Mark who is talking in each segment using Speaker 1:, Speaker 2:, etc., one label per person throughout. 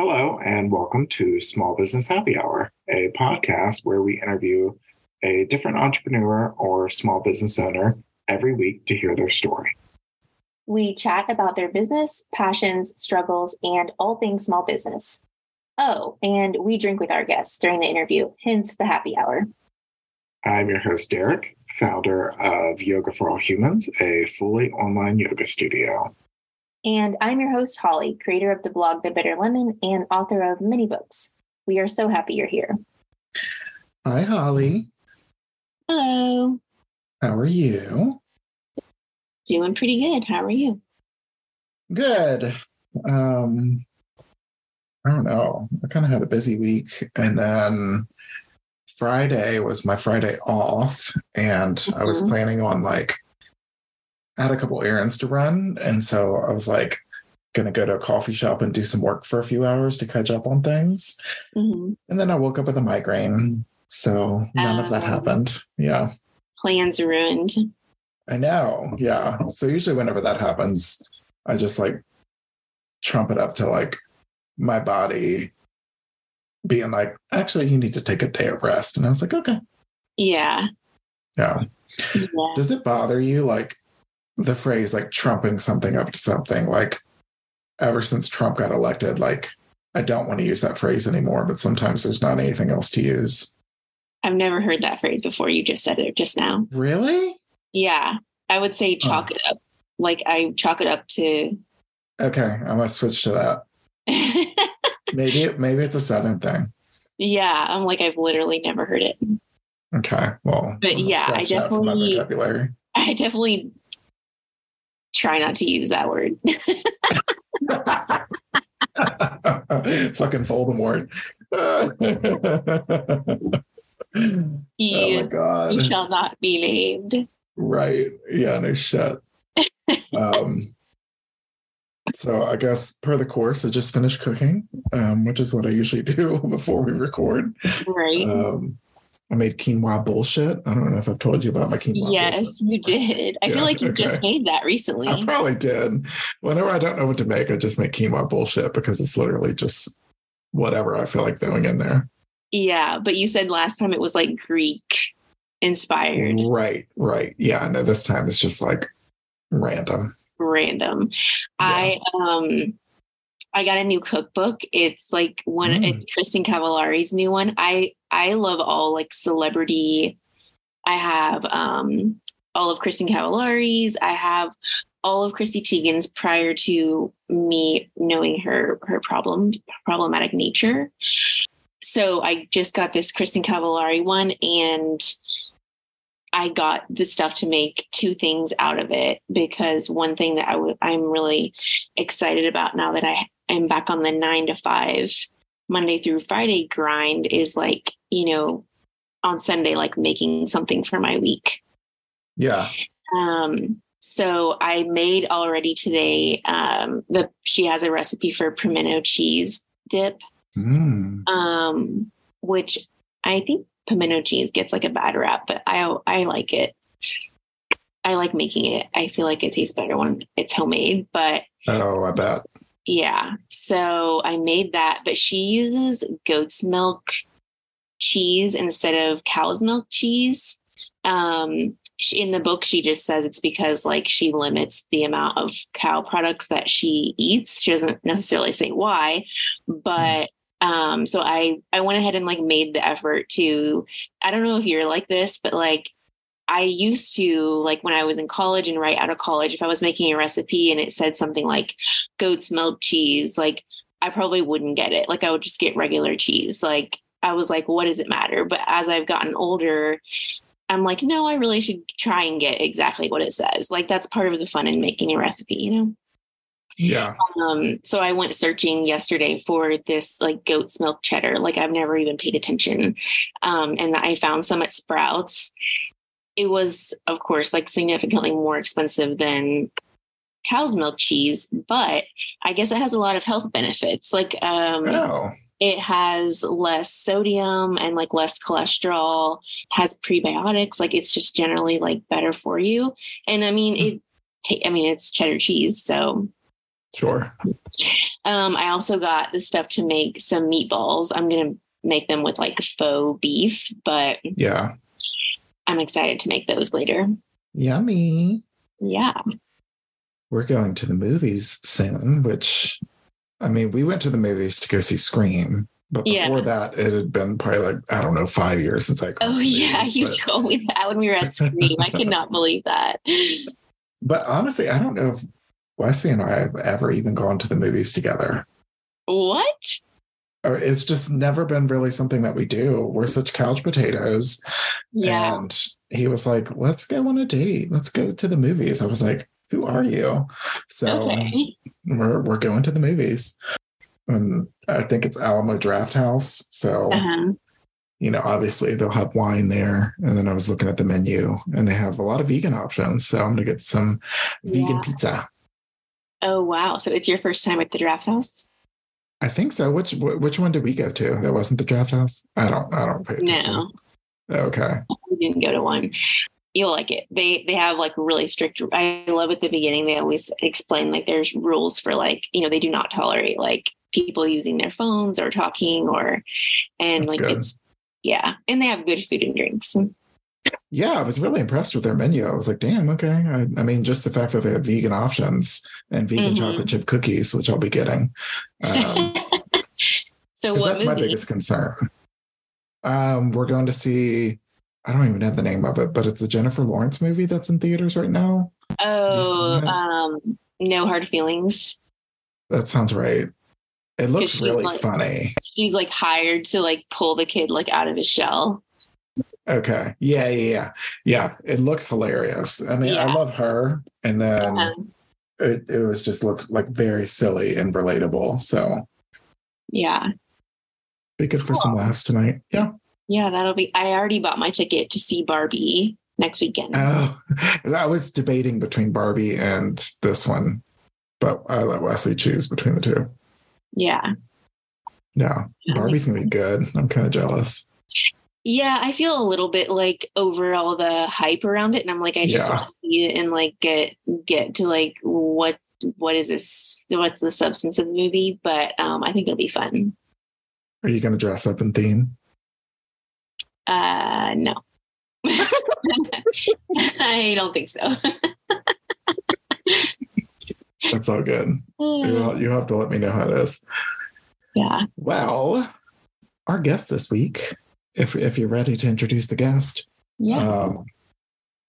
Speaker 1: Hello, and welcome to Small Business Happy Hour, a podcast where we interview a different entrepreneur or small business owner every week to hear their story.
Speaker 2: We chat about their business, passions, struggles, and all things small business. Oh, and we drink with our guests during the interview, hence the happy hour.
Speaker 1: I'm your host, Derek, founder of Yoga for All Humans, a fully online yoga studio.
Speaker 2: And I'm your host, Holly, creator of the blog The Bitter Lemon and author of many books. We are so happy you're here.
Speaker 1: Hi, Holly.
Speaker 2: Hello.
Speaker 1: How are you?
Speaker 2: Doing pretty good. How are you?
Speaker 1: Good. Um, I don't know. I kind of had a busy week. And then Friday was my Friday off. And mm-hmm. I was mm-hmm. planning on like I had a couple errands to run. And so I was like, going to go to a coffee shop and do some work for a few hours to catch up on things. Mm-hmm. And then I woke up with a migraine. So none um, of that um, happened. Yeah.
Speaker 2: Plans ruined.
Speaker 1: I know. Yeah. So usually whenever that happens, I just like trump it up to like my body being like, actually, you need to take a day of rest. And I was like, okay.
Speaker 2: Yeah.
Speaker 1: Yeah. yeah. Does it bother you like the phrase like trumping something up to something like ever since Trump got elected, like I don't want to use that phrase anymore, but sometimes there's not anything else to use.
Speaker 2: I've never heard that phrase before. You just said it just now.
Speaker 1: Really?
Speaker 2: Yeah. I would say chalk oh. it up. Like I chalk it up to
Speaker 1: Okay, I'm gonna switch to that. maybe maybe it's a southern thing.
Speaker 2: Yeah, I'm like I've literally never heard it.
Speaker 1: Okay, well,
Speaker 2: but yeah, I definitely I definitely try not to use that word.
Speaker 1: Fucking Voldemort.
Speaker 2: you, oh my god. You shall not be named.
Speaker 1: Right. Yeah, no shit. um so I guess per the course, I just finished cooking, um, which is what I usually do before we record.
Speaker 2: Right. Um,
Speaker 1: I made quinoa bullshit. I don't know if I've told you about my quinoa.
Speaker 2: Yes, bullshit. you did. I yeah, feel like you okay. just made that recently.
Speaker 1: I probably did. Whenever I don't know what to make, I just make quinoa bullshit because it's literally just whatever I feel like throwing in there.
Speaker 2: Yeah, but you said last time it was like Greek inspired.
Speaker 1: Right, right. Yeah, no, this time it's just like random.
Speaker 2: Random. Yeah. I um I got a new cookbook. It's like one mm. it's Kristin Cavallari's new one. I I love all like celebrity. I have um all of Kristin Cavallari's. I have all of Chrissy Teigen's prior to me knowing her her problem problematic nature. So I just got this Kristin Cavallari one and I got the stuff to make two things out of it because one thing that I w- I'm really excited about now that I I'm back on the nine to five Monday through Friday grind is like, you know, on Sunday, like making something for my week.
Speaker 1: Yeah.
Speaker 2: Um, so I made already today, um, the, she has a recipe for pimento cheese dip, mm. um, which I think pimento cheese gets like a bad rap, but I, I like it. I like making it. I feel like it tastes better when it's homemade, but
Speaker 1: oh, I bet.
Speaker 2: Yeah. So I made that, but she uses goat's milk cheese instead of cow's milk cheese. Um, she, in the book, she just says it's because like she limits the amount of cow products that she eats. She doesn't necessarily say why, but um, so I I went ahead and like made the effort to. I don't know if you're like this, but like I used to like when I was in college and right out of college, if I was making a recipe and it said something like goat's milk cheese, like I probably wouldn't get it. Like I would just get regular cheese. Like I was like, what does it matter? But as I've gotten older, I'm like, no, I really should try and get exactly what it says. Like that's part of the fun in making a recipe, you know?
Speaker 1: Yeah.
Speaker 2: Um, so I went searching yesterday for this like goat's milk cheddar. Like I've never even paid attention. Um, and I found some at Sprouts it was, of course, like significantly more expensive than cow's milk cheese, but I guess it has a lot of health benefits. Like, um, oh. it has less sodium and like less cholesterol, has prebiotics. Like, it's just generally like better for you. And I mean, it, I mean, it's cheddar cheese, so
Speaker 1: sure.
Speaker 2: Um, I also got the stuff to make some meatballs. I'm gonna make them with like faux beef, but
Speaker 1: Yeah.
Speaker 2: I'm excited to make those later.
Speaker 1: Yummy.
Speaker 2: Yeah.
Speaker 1: We're going to the movies soon, which I mean, we went to the movies to go see Scream. But
Speaker 2: Yeah.
Speaker 1: before that, it had been probably like, I don't know, five years since I
Speaker 2: Oh yeah,
Speaker 1: movies,
Speaker 2: you
Speaker 1: but-
Speaker 2: told me that when we were at Scream. I could not believe that.
Speaker 1: But honestly, I don't know if Wesley and I have ever even gone to the movies together.
Speaker 2: What?
Speaker 1: It's just never been really something that we do. We're such couch potatoes.
Speaker 2: Yeah.
Speaker 1: And he was like, let's go on a date. Let's go to the movies. I was like, who are you? So
Speaker 2: okay.
Speaker 1: we're, we're going to the movies. And I think it's Alamo Drafthouse. So,
Speaker 2: Uh-huh.
Speaker 1: you know, obviously they'll have wine there. And then I was looking at the menu and they have a lot of vegan options. So I'm going to get some vegan pizza.
Speaker 2: Oh wow. So it's your first time at the draft house?
Speaker 1: I think so. Which which one did we go to? That wasn't the draft house. I don't. I don't pay attention.
Speaker 2: No,
Speaker 1: Okay.
Speaker 2: we didn't go to one. You'll like it. They they have like really strict. I love at the beginning. They always explain like there's rules for like you know they do not tolerate like people using their phones or talking or and
Speaker 1: That's
Speaker 2: like
Speaker 1: good.
Speaker 2: it's yeah and they have good food and drinks.
Speaker 1: Yeah, I was really impressed with their menu. I was like, damn, okay. I, I mean, just the fact that they have vegan options and vegan
Speaker 2: Mhm.
Speaker 1: chocolate chip cookies, which I'll be getting. Um,
Speaker 2: so
Speaker 1: that's my biggest concern. Um, we're going to see. I don't even know the name of it, but it's the Jennifer Lawrence movie that's in theaters right now.
Speaker 2: Oh, um, no hard feelings.
Speaker 1: That sounds right. It looks really
Speaker 2: like-
Speaker 1: funny.
Speaker 2: She's like hired to like pull the kid like out of his shell.
Speaker 1: Okay. Yeah, yeah, yeah. Yeah. It looks hilarious. I mean, I love her. And then
Speaker 2: Um,
Speaker 1: it, it was just looked like very silly and relatable. So
Speaker 2: yeah.
Speaker 1: be good for some laughs tonight. Yeah.
Speaker 2: Yeah, that'll be. I already bought my ticket to see Barbie next weekend.
Speaker 1: Oh, I was debating between Barbie and this one, but I let Wesley choose between the two.
Speaker 2: yeah.
Speaker 1: Yeah.
Speaker 2: Yeah.
Speaker 1: Barbie's going to be good. I'm kind of jealous.
Speaker 2: Yeah, I feel a little bit like over all the hype around it, and I'm like, I just
Speaker 1: Yeah.
Speaker 2: want to see it and like get get to like what what is this? What's the substance of the movie? But um, I think it'll be fun.
Speaker 1: Are you going to dress up in theme?
Speaker 2: Uh, no, I don't think so.
Speaker 1: That's all good. You, you have to let me know how it is.
Speaker 2: yeah.
Speaker 1: Well, our guest this week, if if you're ready to introduce the guest,
Speaker 2: Yeah.
Speaker 1: um,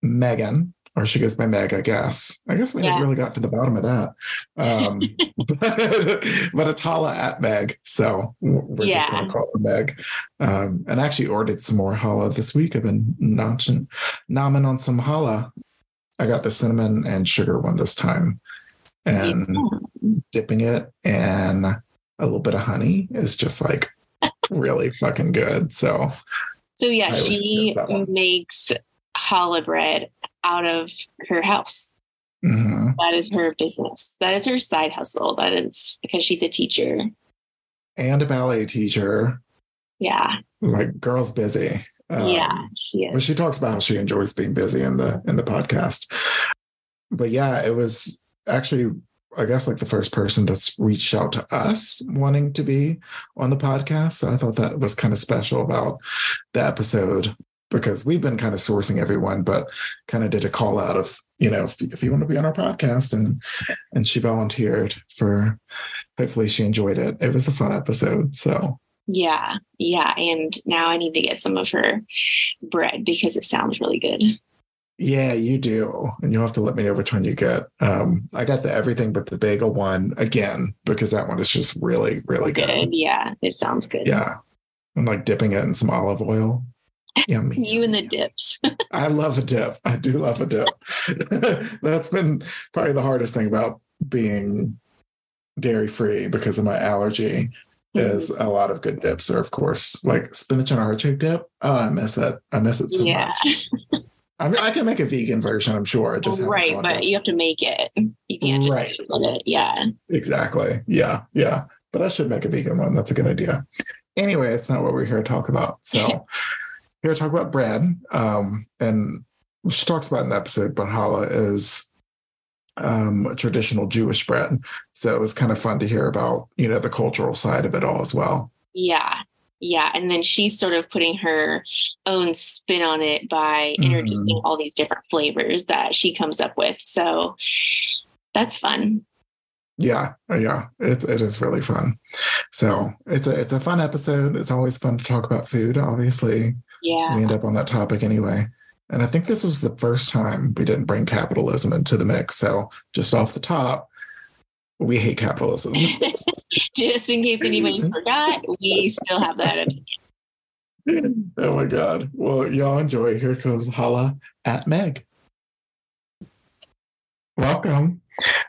Speaker 1: Megan, or she goes by Meg, I guess. I guess we
Speaker 2: Yeah.
Speaker 1: never really got to the bottom of that. Um, but, but it's Challah at Meg, so we're just going to call her Meg. Um, and actually ordered some more challah this week. I've been notching, nomming on some challah. I got the cinnamon and sugar one this time, and
Speaker 2: Yeah.
Speaker 1: dipping it in a little bit of honey is just like really fucking good. So
Speaker 2: So yeah, she
Speaker 1: guess that one.
Speaker 2: makes challah bread out of her house.
Speaker 1: mhm.
Speaker 2: That is her business. That is her side hustle. That is because she's a teacher.
Speaker 1: and a ballet teacher,
Speaker 2: Yeah.
Speaker 1: like girl's busy. Um,
Speaker 2: yeah, she
Speaker 1: But she talks about how she enjoys being busy in the in the podcast. But yeah, it was actually I guess like the first person that's reached out to us wanting to be on the podcast. So I thought that was kind of special about the episode because we've been kind of sourcing everyone, but kind of did a call out of, you know, if, if you want to be on our podcast and and she volunteered for hopefully she enjoyed it. It was a fun episode. So
Speaker 2: Yeah. Yeah. And now I need to get some of her bread because it sounds really good.
Speaker 1: Yeah, you do. And you'll have to let me know which one you get. Um, I got the everything but the bagel one again because that one is just really, really
Speaker 2: Good.
Speaker 1: good.
Speaker 2: Yeah. It sounds good.
Speaker 1: Yeah. I'm like dipping it in some olive oil. Yummy.
Speaker 2: You and the dips.
Speaker 1: I love a dip. I do love a dip. That's been probably the hardest thing about being dairy free because of my allergy is a lot of good dips are of course like spinach and artichoke dip. Oh, I miss it. I miss it so
Speaker 2: yeah.
Speaker 1: much. I mean, I can make a vegan version, I'm sure. I just
Speaker 2: right. But
Speaker 1: down-
Speaker 2: you have to make it. You can't just
Speaker 1: Right.
Speaker 2: it. Yeah.
Speaker 1: Exactly. Yeah. Yeah. But I should make a vegan one. That's a good idea. Anyway, it's not what we're here to talk about. So here to talk about bread. Um, and she talks about in the episode, but challah is um, a traditional Jewish bread. So it was kind of fun to hear about, you know, the cultural side of it all as well.
Speaker 2: Yeah. Yeah. And then she's sort of putting her own spin on it by introducing mm-hmm. all these different flavors that she comes up with. So that's fun.
Speaker 1: Yeah, yeah, it it is really fun. So it's a it's a fun episode. It's always fun to talk about food. Obviously,
Speaker 2: yeah,
Speaker 1: we end up on that topic anyway. And I think this was the first time we didn't bring capitalism into the mix. So just off the top, we hate capitalism.
Speaker 2: just in case anybody forgot, we still have that
Speaker 1: opinion. Oh my God. Well, y'all enjoy. Here comes Challah at Meg. Welcome.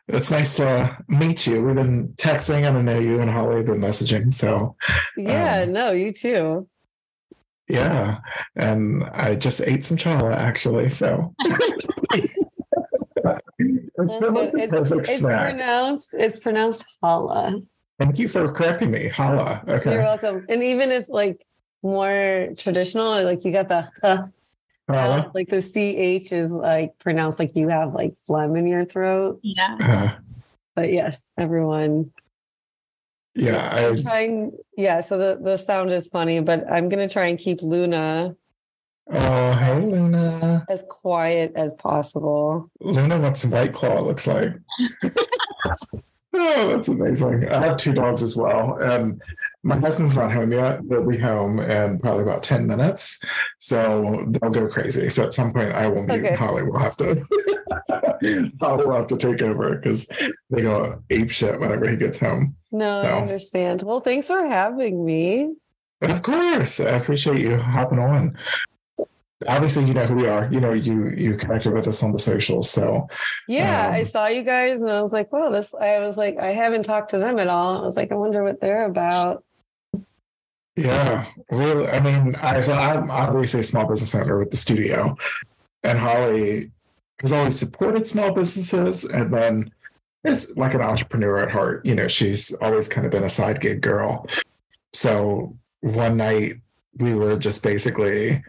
Speaker 1: It's nice to meet you. We've been texting. And I don't know you and Holly have been messaging. So,
Speaker 3: yeah, um, no, you too.
Speaker 1: Yeah. And I just ate some challah actually. So it's
Speaker 3: been like the perfect it's, snack. It's pronounced, it's pronounced challah.
Speaker 1: Thank you for correcting me. Hala. Okay.
Speaker 3: You're welcome. And even if like more traditional, like you got the huh, uh, like the ch is like pronounced like you have like phlegm in your throat.
Speaker 2: Yeah. Uh,
Speaker 3: but yes, everyone
Speaker 1: yeah,
Speaker 3: I'm I, trying. Yeah, so the the sound is funny, but I'm gonna try and keep Luna.
Speaker 1: Oh, hey, Luna.
Speaker 3: As quiet as possible.
Speaker 1: Luna wants some white claw. Looks like. oh, that's amazing. I have two dogs as well, and my husband's not home yet. They'll be home in probably about 10 minutes. So they'll go crazy. So at some point I will mute okay. Holly will have to Holly will have to take over because they go ape shit whenever he gets home.
Speaker 3: No, so. I understand. Well, thanks for having me.
Speaker 1: Of course. I appreciate you hopping on. Obviously, you know who we are. You know, you you connected with us on the socials. So
Speaker 3: yeah, um, I saw you guys and I was like, well, this I was like, I haven't talked to them at all. I was like, I wonder what they're about.
Speaker 1: Yeah, well, I mean, I, so I'm obviously a small business owner with the studio, and Holly has always supported small businesses, and then is like an entrepreneur at heart. You know, she's always kind of been a side gig girl. So one night we were just basically,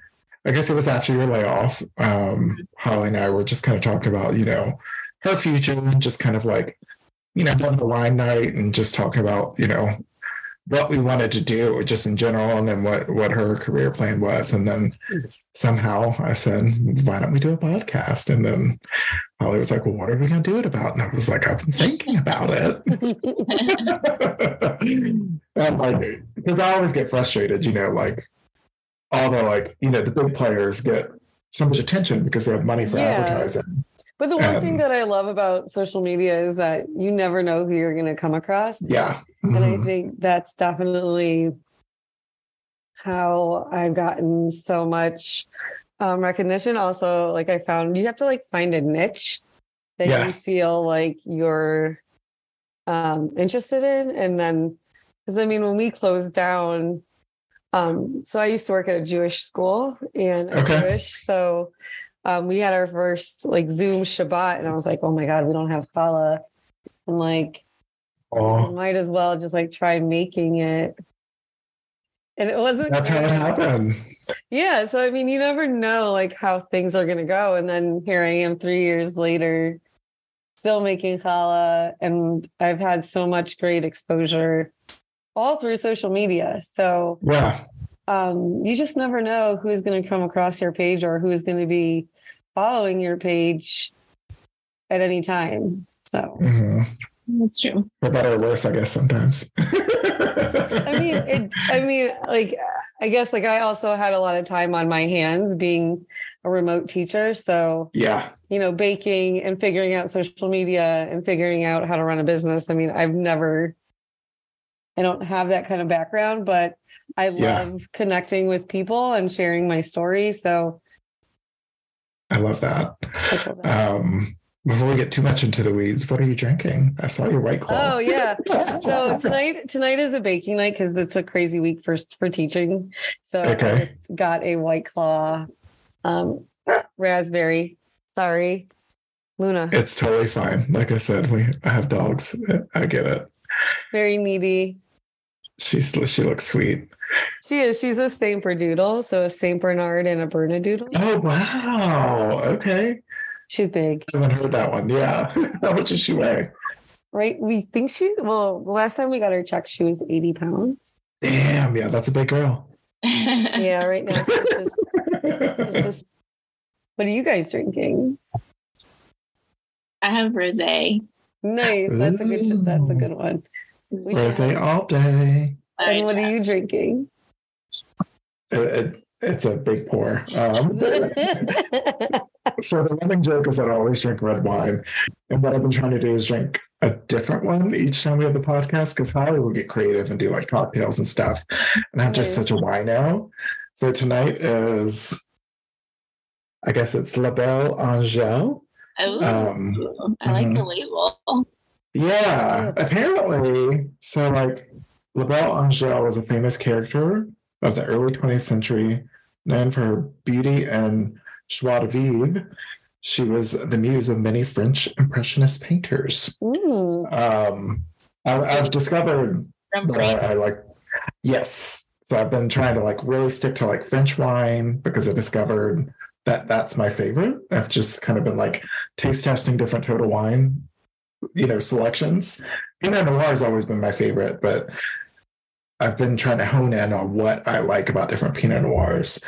Speaker 1: I guess it was after your layoff. Um, Holly and I were just kind of talking about, you know, her future and just kind of like, you know, having a wine night and just talking about, you know, what we wanted to do just in general and then what what her career plan was. And then somehow i said why don't we do a podcast? And then holly was like well what are we going to do it about? And i was like i've been thinking about it. And like because i always get frustrated you know like although like you know the big players get so much attention because they have money for yeah. advertising
Speaker 3: but the one thing that I love about social media is that you never know who you're going to come across.
Speaker 1: Yeah.
Speaker 3: Mm-hmm. And I mm-hmm. think that's definitely how I've gotten so much um, recognition. Also, like I found you have to like find a niche that yeah. you feel like you're um, interested in. And then, because I mean, when we closed down, um, so I used to work at a Jewish school and okay. Jewish, so um, we had our first like Zoom Shabbat, and I was like, oh my god, we don't have challah, and like, oh. might as well just like try making it. And it wasn't.
Speaker 1: That's how it happened.
Speaker 3: Yeah, so I mean, you never know like how things are gonna go, and then here I am three years later, still making challah, and I've had so much great exposure all through social media. So
Speaker 1: yeah,
Speaker 3: um, you just never know who's going to come across your page or who's going to be following your page at any time. So
Speaker 2: mm-hmm. that's true.
Speaker 1: For better or worse, I guess sometimes.
Speaker 3: I mean, it, I mean, like, I guess like I also had a lot of time on my hands being a remote teacher. So
Speaker 1: yeah,
Speaker 3: you know, baking and figuring out social media and figuring out how to run a business. I mean, I've never, I don't have that kind of background, but I love yeah. connecting with people and sharing my story. So
Speaker 1: I love that. Um, before we get too much into the weeds, what are you drinking? I saw your white claw.
Speaker 3: Oh yeah. so tonight tonight is a baking night because it's a crazy week for for teaching. So okay. I just got a white claw um raspberry. Sorry. Luna.
Speaker 1: It's totally fine. Like I said, we I have dogs. I get it.
Speaker 3: Very needy.
Speaker 1: She's she looks sweet.
Speaker 3: She is. She's a Saint Bernoodle, so a Saint Bernard and a Bernedoodle.
Speaker 1: Oh wow! Okay.
Speaker 3: She's big.
Speaker 1: I haven't heard that one. Yeah. How much does she weigh?
Speaker 3: Right. We think she, well, the last time we got her checked, she was 80 pounds.
Speaker 1: Damn. Yeah, that's a big girl.
Speaker 3: Yeah, right now she's just, she's just what are you guys drinking?
Speaker 2: I have rosé.
Speaker 3: Nice. That's a good sh- that's a good one. We
Speaker 1: Rose all day.
Speaker 3: and what are you drinking?
Speaker 1: It, it, it's a big pour. Um, so the running joke is that I always drink red wine. And what I've been trying to do is drink a different one each time we have the podcast because Holly will get creative and do like cocktails and stuff. And I'm just such a wino. So tonight is, I guess it's La Belle Angèle.
Speaker 2: Oh,
Speaker 1: Um,
Speaker 2: I like the
Speaker 1: mhm.
Speaker 2: label.
Speaker 1: Yeah, apparently. So, like, La Belle Angèle was a famous character of the early 20th century, known for her beauty and joie de vivre. She was the muse of many French Impressionist painters.
Speaker 3: Ooh,
Speaker 1: Um, I, I've discovered
Speaker 2: From
Speaker 1: that I, I like, yes. So I've been trying to like really stick to like French wine because I discovered that that's my favorite. I've just kind of been like taste testing different total wine, you know, selections. Pinot Noir has always been my favorite, but I've been trying to hone in on what I like about different Pinot Noirs.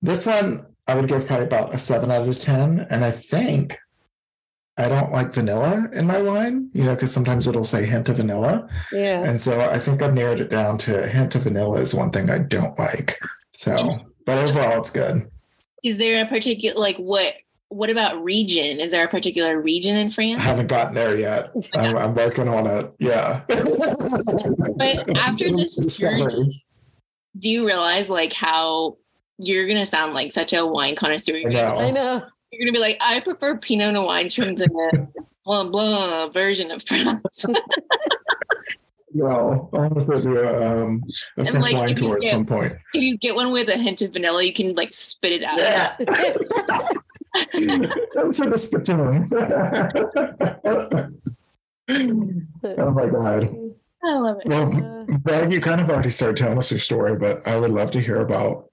Speaker 1: This one I would give probably about a seven out of ten, and I think I don't like vanilla in my wine, you know, because sometimes it'll say hint of vanilla.
Speaker 3: yeah.
Speaker 1: And so I think I've narrowed it down to a hint of vanilla is one thing I don't like. So, but overall, it's good.
Speaker 2: Is there a particular like what? What about region? Is there a particular region in France?
Speaker 1: I haven't gotten there yet. I'm, I'm working on it. Yeah.
Speaker 2: But after this journey, do you realize like how you're gonna sound like such a wine connoisseur?
Speaker 1: I
Speaker 2: You're gonna,
Speaker 1: know.
Speaker 3: I know.
Speaker 2: you're gonna be like, I prefer Pinot Noir wines from the blah blah version of France.
Speaker 1: Well, I want to do a, um, a French
Speaker 2: like,
Speaker 1: wine
Speaker 2: if you
Speaker 1: tour at
Speaker 2: get-
Speaker 1: some point.
Speaker 2: if you get one with a hint of vanilla, you can like spit it out.
Speaker 1: Yeah. That's a spittoon. oh my God.
Speaker 2: I love it.
Speaker 1: Well, Meg, you kind of already started telling us your story, but I would love to hear about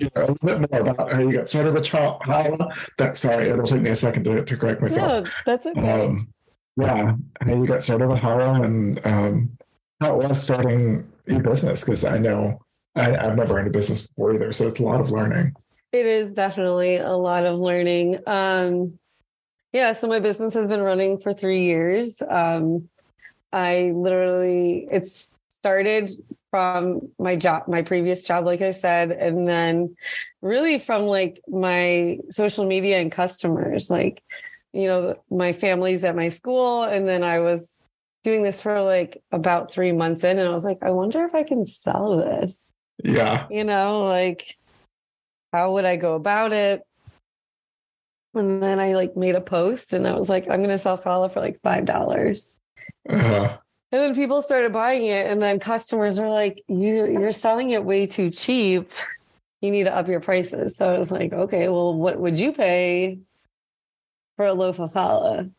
Speaker 1: you know, a little bit more about how you got started with Ch- Hala. That sorry, it'll take me a second to, to correct myself.
Speaker 3: No, that's okay.
Speaker 1: Um, yeah, how you got started with Hala and um, how it was starting your business because I know I, I've never run a business before either, so it's a lot of learning.
Speaker 3: It is definitely a lot of learning. Um, yeah, so my business has been running for three years. Um, I literally, it's started from my job, my previous job, like I said, and then really from like my social media and customers, like, you know, my family's at my school. And then I was doing this for like about three months in, and I was like, I wonder if I can sell this
Speaker 1: Yeah,
Speaker 3: you know, like how would I go about it? And then I like made a post and I was like, I'm gonna sell challah for like five dollars.
Speaker 1: uh,
Speaker 3: And then people started buying it, and then customers were like, you, You're selling it way too cheap. You need to up your prices. So I was like, Okay, well, what would you pay for a loaf of challah?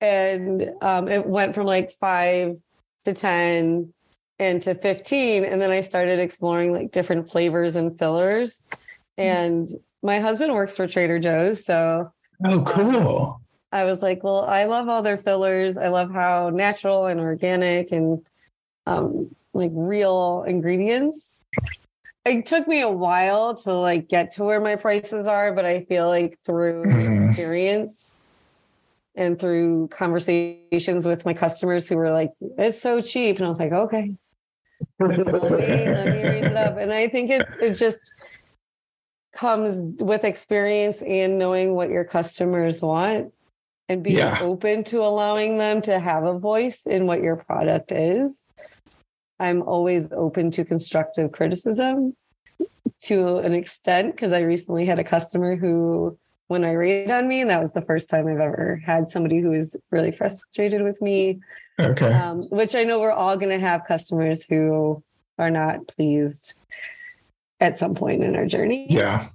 Speaker 3: And um, it went from like five to 10 and to 15. And then I started exploring like different flavors and fillers. And my husband works for Trader Joe's. So
Speaker 1: oh, cool.
Speaker 3: I was like, well, I love all their fillers. I love how natural and organic and um, like real ingredients. It took me a while to like get to where my prices are, but I feel like through
Speaker 1: Mhm.
Speaker 3: experience and through conversations with my customers who were like, it's so cheap. And I was like, okay, let me, let me raise it up. And I think it, it just comes with experience and knowing what your customers want and being
Speaker 1: Yeah.
Speaker 3: open to allowing them to have a voice in what your product is. I'm always open to constructive criticism to an extent because I recently had a customer who, when I rated on me, and that was the first time I've ever had somebody who was really frustrated with me
Speaker 1: Okay.
Speaker 3: um, which I know we're all going to have customers who are not pleased at some point in our journey.
Speaker 1: yeah.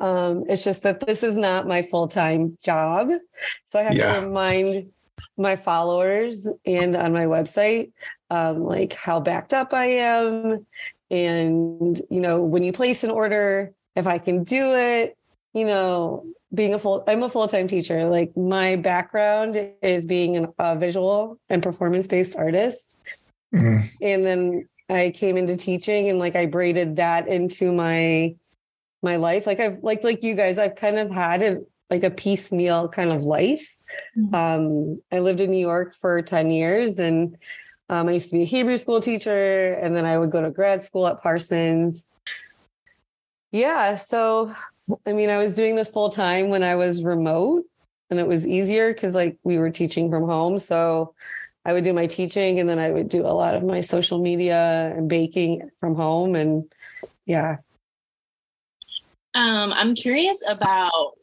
Speaker 3: Um, it's just that this is not my full time job. So I have
Speaker 1: Yeah.
Speaker 3: to remind my followers and on my website, um, like how backed up I am. And, you know, when you place an order, if I can do it, you know, being a full, I'm a full time teacher. Like my background is being an, a visual and performance based artist. Mm. And then I came into teaching and like I braided that into my my life. Like I've like like you guys, I've kind of had a like a piecemeal kind of life. Mm-hmm. Um, I lived in New York for 10 years and um, I used to be a Hebrew school teacher and then I would go to grad school at Parsons. Yeah, so I mean, I was doing this full time when I was remote and it was easier because like we were teaching from home. So I would do my teaching and then I would do a lot of my social media and baking from home. And yeah.
Speaker 2: Um, I'm curious about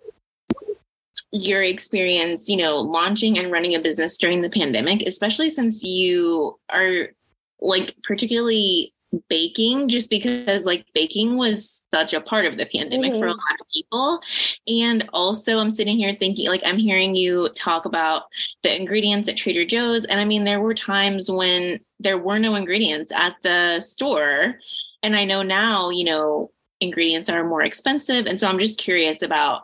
Speaker 2: your experience, you know, launching and running a business during the pandemic, especially since you are like particularly baking just because like baking was such a part of the pandemic mm-hmm. for a mm-hmm. lot of people and also i'm sitting here thinking like i'm hearing you talk about the ingredients at trader joe's and i mean there were times when there were no ingredients at the store and i know now you know ingredients are more expensive and so i'm just curious about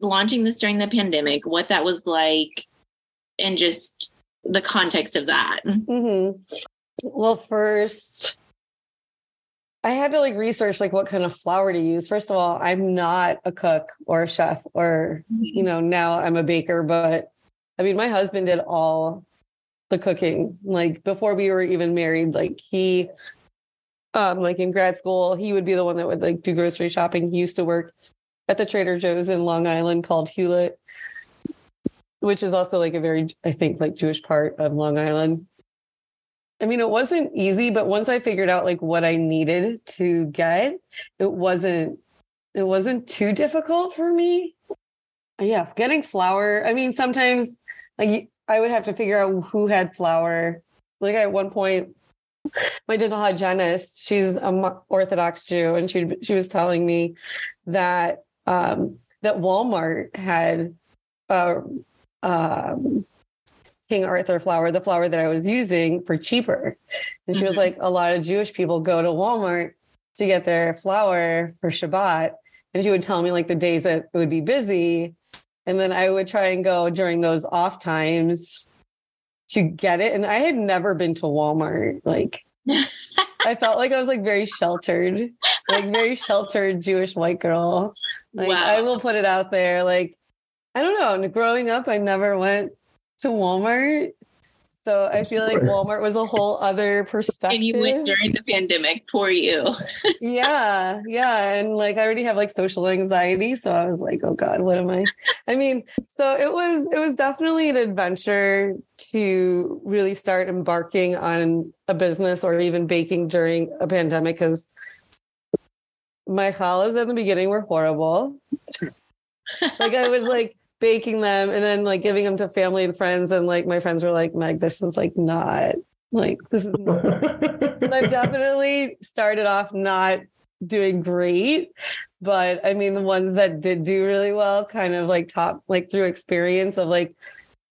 Speaker 2: launching this during the pandemic what that was like and just the context of that
Speaker 3: mm-hmm. well first I had to like research like what kind of flour to use. First of all, I'm not a cook or a chef or you mm-hmm. know, now I'm a baker, but I mean my husband did all the cooking. Like before we were even married, like he um like in grad school, he would be the one that would like do grocery shopping. He used to work at the Trader Joe's in Long Island called Hewlett, which is also like a very I think like Jewish part of Long Island. I mean, it wasn't easy, but once I figured out like what I needed to get, it wasn't it wasn't too difficult for me. Yeah, getting flour. I mean, sometimes like I would have to figure out who had flour. Like at one point, my dental hygienist, she's a Orthodox Jew, and she she was telling me that um, that Walmart had uh, um, King Arthur flour, the flour that I was using for cheaper. And she mm-hmm. was like, a lot of Jewish people go to Walmart to get their flour for Shabbat. And she would tell me like the days that it would be busy. And then I would try and go during those off times to get it. And I had never been to Walmart. Like I felt like I was like very sheltered, like very sheltered Jewish white girl. Like wow. I will put it out there. Like, I don't know. Growing up, I never went to Walmart. So I feel like Walmart was a whole other perspective.
Speaker 2: And you went during the pandemic, poor you.
Speaker 3: yeah, yeah. And like I already have like social anxiety. So I was like, oh God, what am I? I mean, so it was it was definitely an adventure to really start embarking on a business or even baking during a pandemic because my challahs in the beginning were horrible. like I was like baking them and then like giving them to family and friends. And like my friends were like, Meg, this is like not like this is I've definitely started off not doing great. But I mean the ones that did do really well kind of like top like through experience of like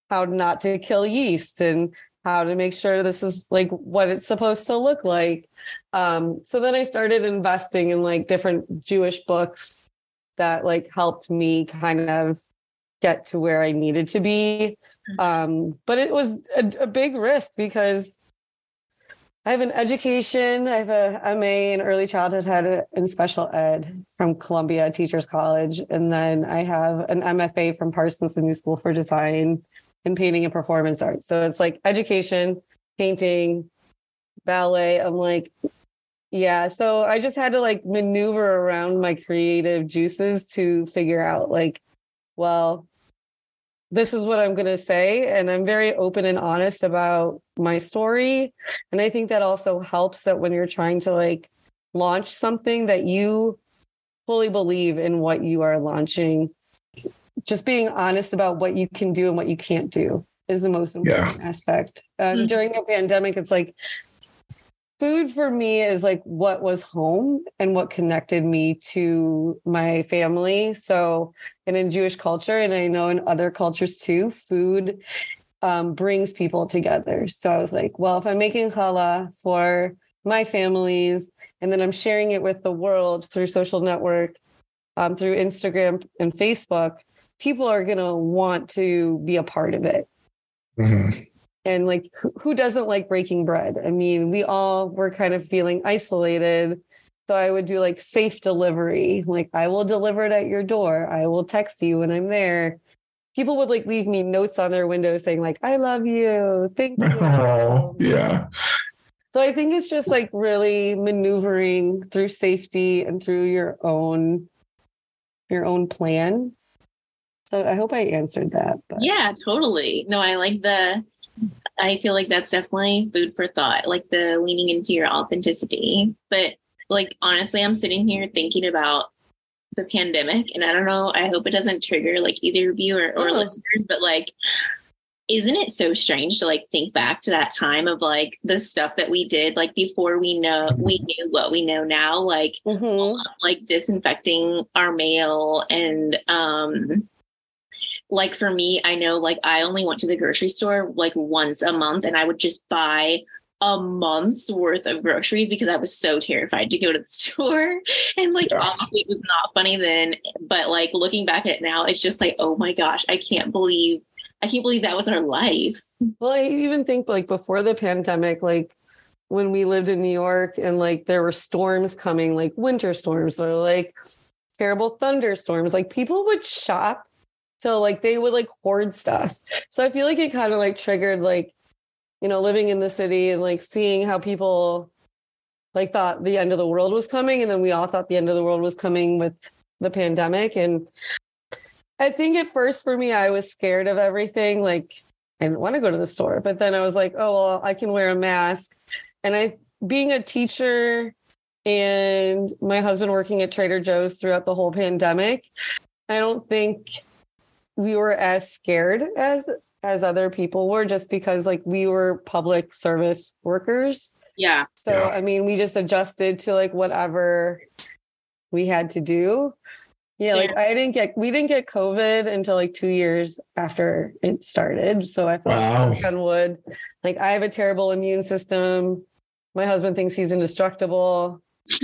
Speaker 3: how not to kill yeast and how to make sure this is like what it's supposed to look like. Um, so then I started investing in like different Jewish books that like helped me kind of get to where I needed to be. Mm-hmm. Um, but it was a, a, big risk because I have an education. I have a MA in early childhood ed and special ed from Columbia Teachers College. And then I have an MFA from Parsons New School for Design in painting and performance arts. So it's like education, painting, ballet. I'm like, yeah. So I just had to like maneuver around my creative juices to figure out like, well, this is what I'm going to say. And I'm very open and honest about my story. And I think that also helps that when you're trying to like launch something that you fully believe in what you are launching, just being honest about what you can do and what you can't do is the most important yeah. aspect. Um, mm-hmm. During a pandemic, it's like food for me is like what was home and what connected me to my family. So, and in Jewish culture, and I know in other cultures too, food um, brings people together. So I was like, well, if I'm making challah for my families and then I'm sharing it with the world through social network, um, through Instagram and Facebook, people are going to want to be a part of it.
Speaker 1: Mm-hmm.
Speaker 3: And like, who, who doesn't like breaking bread? I mean, we all were kind of feeling isolated. So I would do like safe delivery. Like, I will deliver it at your door. I will text you when I'm there. People would like leave me notes on their window saying, like, I love you. Thank you.
Speaker 1: Oh, yeah.
Speaker 3: So I think it's just like really maneuvering through safety and through your own your own plan. So I hope I answered that. But.
Speaker 2: Yeah, totally. No, I like the I feel like that's definitely food for thought, like the leaning into your authenticity. But like honestly, I'm sitting here thinking about the pandemic and I don't know, I hope it doesn't trigger like either of you or, or
Speaker 3: Oh.
Speaker 2: listeners, but like isn't it so strange to like think back to that time of like the stuff that we did like before we know we knew what we know now like
Speaker 3: Mhm.
Speaker 2: like disinfecting our mail and um like for me i know like i only went to the grocery store like once a month and i would just buy a month's worth of groceries because i was so terrified to go to the store and like
Speaker 1: Yeah.
Speaker 2: obviously it was not funny then but like looking back at it now it's just like oh my gosh i can't believe i can't believe that was our life
Speaker 3: Well, I even think like before the pandemic, like when we lived in New York and like there were storms coming, like winter storms or like terrible thunderstorms, like people would shop. So like they would like hoard stuff. So I feel like it kind of like triggered like, you know, living in the city and like seeing how people like thought the end of the world was coming. And then we all thought the end of the world was coming with the pandemic. And I think at first for me, I was scared of everything. Like I didn't want to go to the store, but then I was like, oh, well, I can wear a mask. And I, being a teacher and my husband working at Trader Joe's throughout the whole pandemic, I don't think we were as scared as as other people were just because like we were public service workers.
Speaker 2: yeah
Speaker 3: So
Speaker 1: Yeah.
Speaker 3: I mean, we just adjusted to like whatever we had to do. Yeah, like I didn't get we didn't get COVID until like two years after it started. So I felt
Speaker 1: Wow.
Speaker 3: knock on wood. Like I have a terrible immune system. My husband thinks he's indestructible.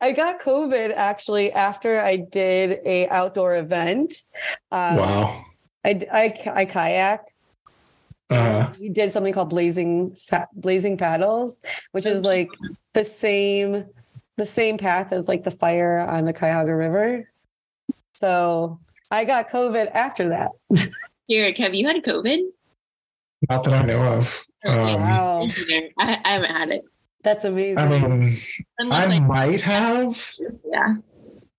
Speaker 3: I got COVID actually after I did a outdoor event. Um,
Speaker 1: wow.
Speaker 3: I, I I kayak.
Speaker 1: Uh,
Speaker 3: we did something called blazing blazing paddles which is like the same the same path as like the fire on the cuyahoga river. So i got covid after that.
Speaker 2: Eric, have you had covid?
Speaker 1: Not that I know of. Um,
Speaker 3: wow.
Speaker 2: I, I haven't had it
Speaker 3: that's amazing
Speaker 1: I mean,
Speaker 2: Unless
Speaker 1: I
Speaker 2: I-
Speaker 1: might have.
Speaker 2: yeah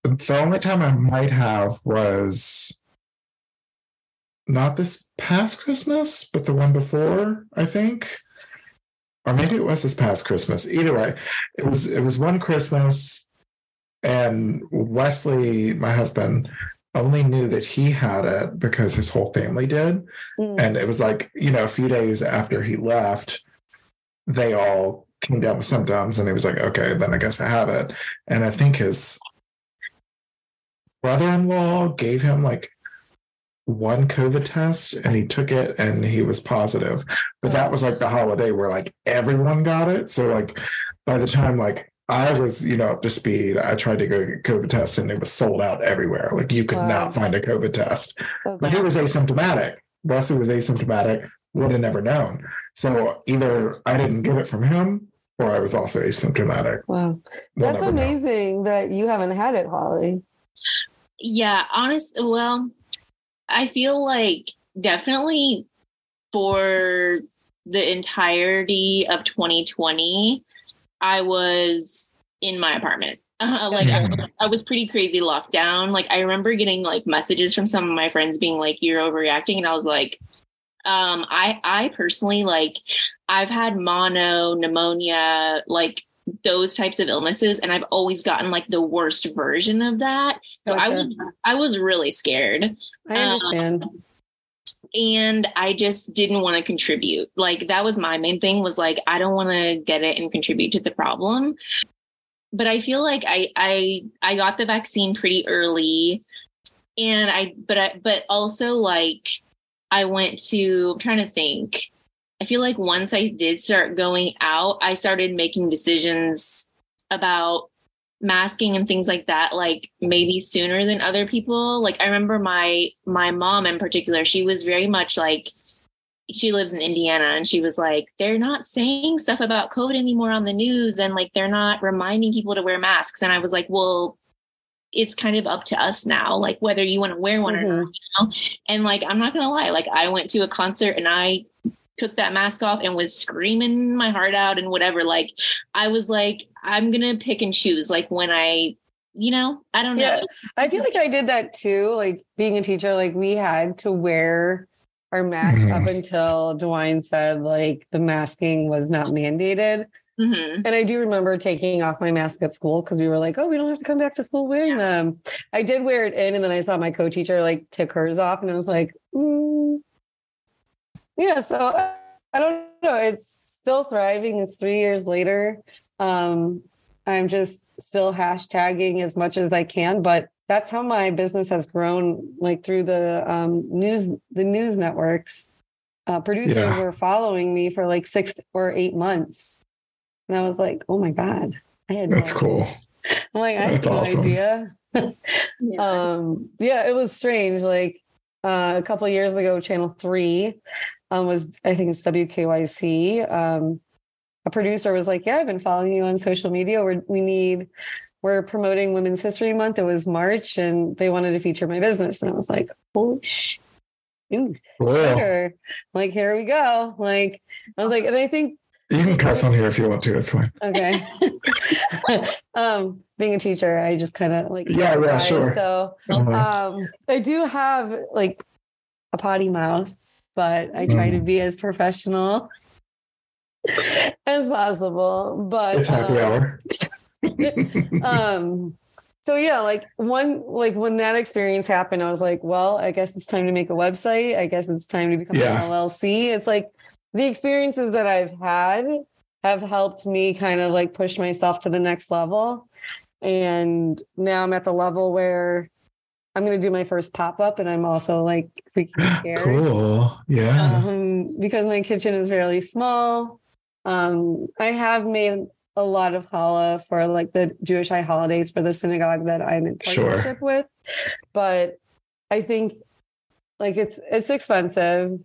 Speaker 1: The only time I might have was not this past Christmas, but the one before, I think. Or maybe it was this past Christmas. Either way, it was it was one Christmas and Wesley, my husband, only knew that he had it because his whole family did.
Speaker 3: Mm.
Speaker 1: And it was like, you know, a few days after he left, they all came down with symptoms and he was like, okay, then I guess I have it. And I think his brother-in-law gave him like one COVID test and he took it and he was positive. But that was like the holiday where like everyone got it. So like by the time like I was, you know, up to speed, I tried to go get COVID test and it was sold out everywhere. Like you could
Speaker 3: Wow.
Speaker 1: not find a COVID test.
Speaker 3: Okay.
Speaker 1: But he was asymptomatic. Wesley was asymptomatic, would have never known. So either I didn't get it from him or I was also asymptomatic.
Speaker 3: wow
Speaker 1: We'll
Speaker 3: that's
Speaker 1: never know.
Speaker 3: amazing that you haven't had it holly
Speaker 2: Yeah, honest. Well, I feel like definitely for the entirety of 2020, I was in my apartment. Uh, like I,
Speaker 1: Mhm.
Speaker 2: I was pretty crazy locked down. Like I remember getting like messages from some of my friends being like, "You're overreacting," and I was like, um, I I personally like I've had mono pneumonia like those types of illnesses and I've always gotten like the worst version of that. So I was I was really scared
Speaker 3: i understand
Speaker 2: and I just didn't want to contribute. Like that was my main thing was like I don't want to get it and contribute to the problem. But I feel like I I I got the vaccine pretty early and I but I but also like I went to I'm trying to think. I feel like once I did start going out, I started making decisions about masking and things like that like maybe sooner than other people like i remember my my mom in particular she was very much like she lives in indiana and she was like they're not saying stuff about covid anymore on the news and like they're not reminding people to wear masks and i was like well it's kind of up to us now like whether you want to wear one mm-hmm. or not mm-hmm. you know and like i'm not gonna lie like i went to a concert and i took that mask off and was screaming my heart out and whatever. Like I was like, I'm gonna pick and choose. Like when I, you know, I don't yeah, know.
Speaker 3: I feel like I did that too. Like being a teacher, like we had to wear our mask mm-hmm. up until DeWine said like the masking was not mandated. Mm-hmm. And I do remember taking off my mask at school because we were like, oh, we don't have to come back to school wearing yeah. them. I did wear it in, and then I saw my co-teacher like take hers off, and I was like, mm, yeah so i don't know it's still thriving it's three years later um, i'm just still hashtagging as much as i can but that's how my business has grown like through the um, news the news networks uh, producers yeah. were following me for like six or eight months and i was like oh my god
Speaker 1: i had that's no cool
Speaker 3: i'm like i that's had no awesome. idea yeah. um yeah it was strange like uh, a couple years ago channel 3 um, was I think it's WKYC. Um, a producer was like, "Yeah, I've been following you on social media. We're, we need." We're promoting Women's History Month. It was March, and they wanted to feature my business, and I was like, "Holy sh!" Dude, sure. Like here we go. Like I was like, and I think
Speaker 1: you can cuss on here if you want to. It's fine.
Speaker 3: Okay. um, being a teacher, I just kind of like
Speaker 1: yeah, yeah, sure.
Speaker 3: So uh-huh. um, I do have like a potty mouth, but I try mm. to be as professional as possible. But
Speaker 1: it's happy um, hour.
Speaker 3: um so yeah, like one like when that experience happened, I was like, well, I guess it's time to make a website. I guess it's time to become yeah. an LLC. It's like the experiences that I've had have helped me kind of like push myself to the next level. And now I'm at the level where I'm going to do my first pop up, and I'm also like freaking scared.
Speaker 1: Cool. Yeah.
Speaker 3: Um, because my kitchen is fairly small. Um, I have made a lot of challah for like the Jewish high holidays for the synagogue that I'm in partnership sure. with, but I think like it's it's expensive,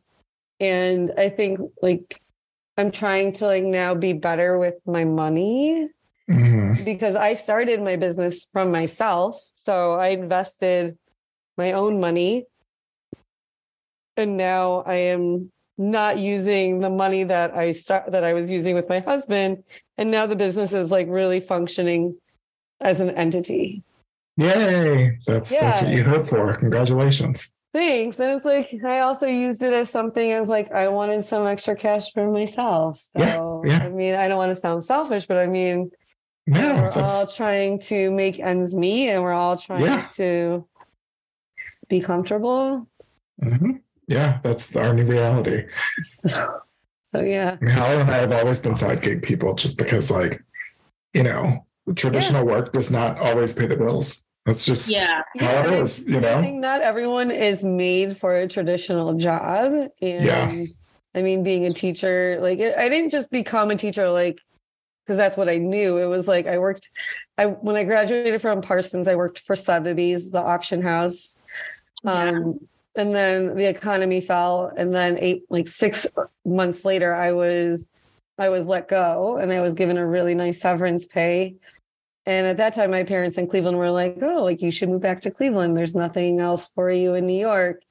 Speaker 3: and I think like I'm trying to like now be better with my money mm-hmm. because I started my business from myself. So I invested my own money. And now I am not using the money that I start that I was using with my husband. And now the business is like really functioning as an entity.
Speaker 1: Yay. That's yeah. that's what you hope for. Congratulations.
Speaker 3: Thanks. And it's like I also used it as something as like I wanted some extra cash for myself. So yeah, yeah. I mean, I don't want to sound selfish, but I mean no, we're that's... all trying to make ends meet and we're all trying yeah. to be comfortable.
Speaker 1: Mm-hmm. Yeah, that's our new reality.
Speaker 3: So, so yeah.
Speaker 1: I mean, Hal and I have always been side gig people just because, like, you know, traditional yeah. work does not always pay the bills. That's just
Speaker 2: yeah.
Speaker 1: how it is, you know. I
Speaker 3: think not everyone is made for a traditional job. And yeah. I mean, being a teacher, like I didn't just become a teacher like because that's what I knew. It was like I worked I when I graduated from Parsons, I worked for Sotheby's, the auction house. Um, and then the economy fell, and then eight like six months later, I was I was let go, and I was given a really nice severance pay. And at that time, my parents in Cleveland were like, "Oh, like you should move back to Cleveland. There's nothing else for you in New York."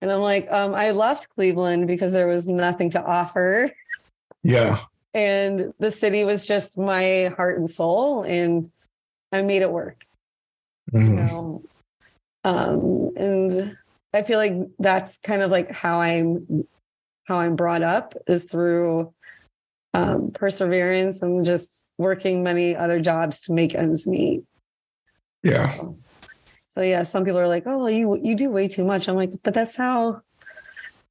Speaker 3: And I'm like, um, I left Cleveland because there was nothing to offer.
Speaker 1: Yeah.
Speaker 3: And the city was just my heart and soul, and I made it work. Mm-hmm. You know, um, and I feel like that's kind of like how I'm how I'm brought up is through um, perseverance and just working many other jobs to make ends meet.
Speaker 1: Yeah.
Speaker 3: So, so yeah, some people are like, "Oh, well, you you do way too much." I'm like, but that's how.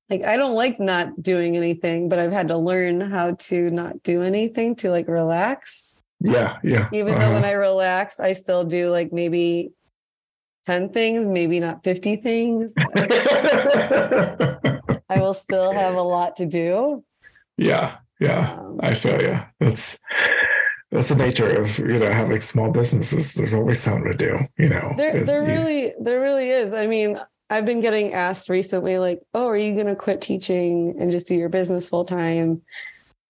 Speaker 3: Like I don't like not doing anything, but I've had to learn how to not do anything to like relax.
Speaker 1: Yeah, yeah.
Speaker 3: Even uh-huh. though when I relax, I still do like maybe 10 things, maybe not 50 things. I will still have a lot to do.
Speaker 1: Yeah. Yeah. Um, I feel you. That's, that's the nature of you know having small businesses. There's always something to do. You know,
Speaker 3: There, there
Speaker 1: you-
Speaker 3: really, there really is. I mean, I've been getting asked recently, like, "Oh, are you going to quit teaching and just do your business full time?"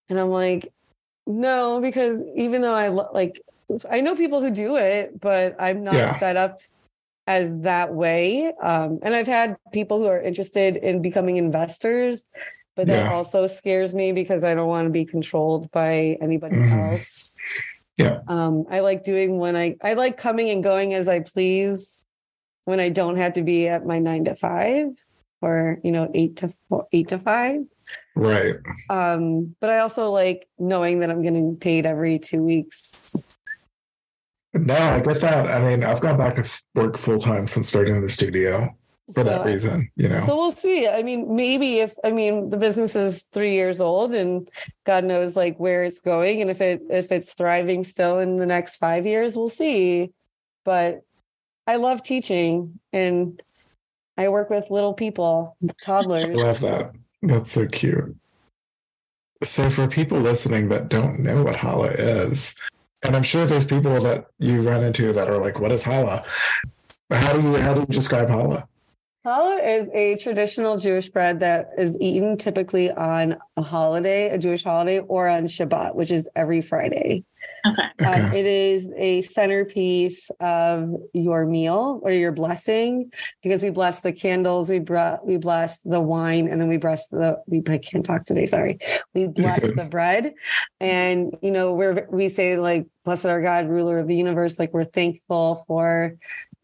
Speaker 3: And I'm like, "No," because even though I like, I know people who do it, but I'm not
Speaker 1: Yeah.
Speaker 3: set up as that way. Um, and I've had people who are interested in becoming investors, but that
Speaker 1: Yeah.
Speaker 3: also scares me because I don't want to be controlled by anybody
Speaker 1: Mhm.
Speaker 3: else.
Speaker 1: Yeah.
Speaker 3: Um, I like doing when I I like coming and going as I please when I don't have to be at my nine to five or you know eight to four, eight to five.
Speaker 1: right.
Speaker 3: Um, but I also like knowing that I'm getting paid every two weeks.
Speaker 1: No, I get that. I mean, I've gone back to work full time since starting the studio for that reason. You know.
Speaker 3: So we'll see. I mean, maybe if I mean the business is three years old and God knows like where it's going and if it if it's thriving still in the next five years, we'll see. But I love teaching and I work with little people, toddlers.
Speaker 1: I Love that. That's so cute. So, for people listening that don't know what Challah is, and I'm sure there's people that you run into that are like, "What is Challah?" How do you how do you describe Challah?
Speaker 3: Challah is a traditional Jewish bread that is eaten typically on a holiday, a Jewish holiday, or on Shabbat, which is every Friday.
Speaker 2: Okay.
Speaker 3: Um,
Speaker 1: Okay.
Speaker 3: it is a centerpiece of your meal or your blessing because we bless the candles, we br- we bless the wine, and then we bless the. We I can't talk today. Sorry, we bless the bread, and you know we're we say like blessed our God, ruler of the universe. Like we're thankful for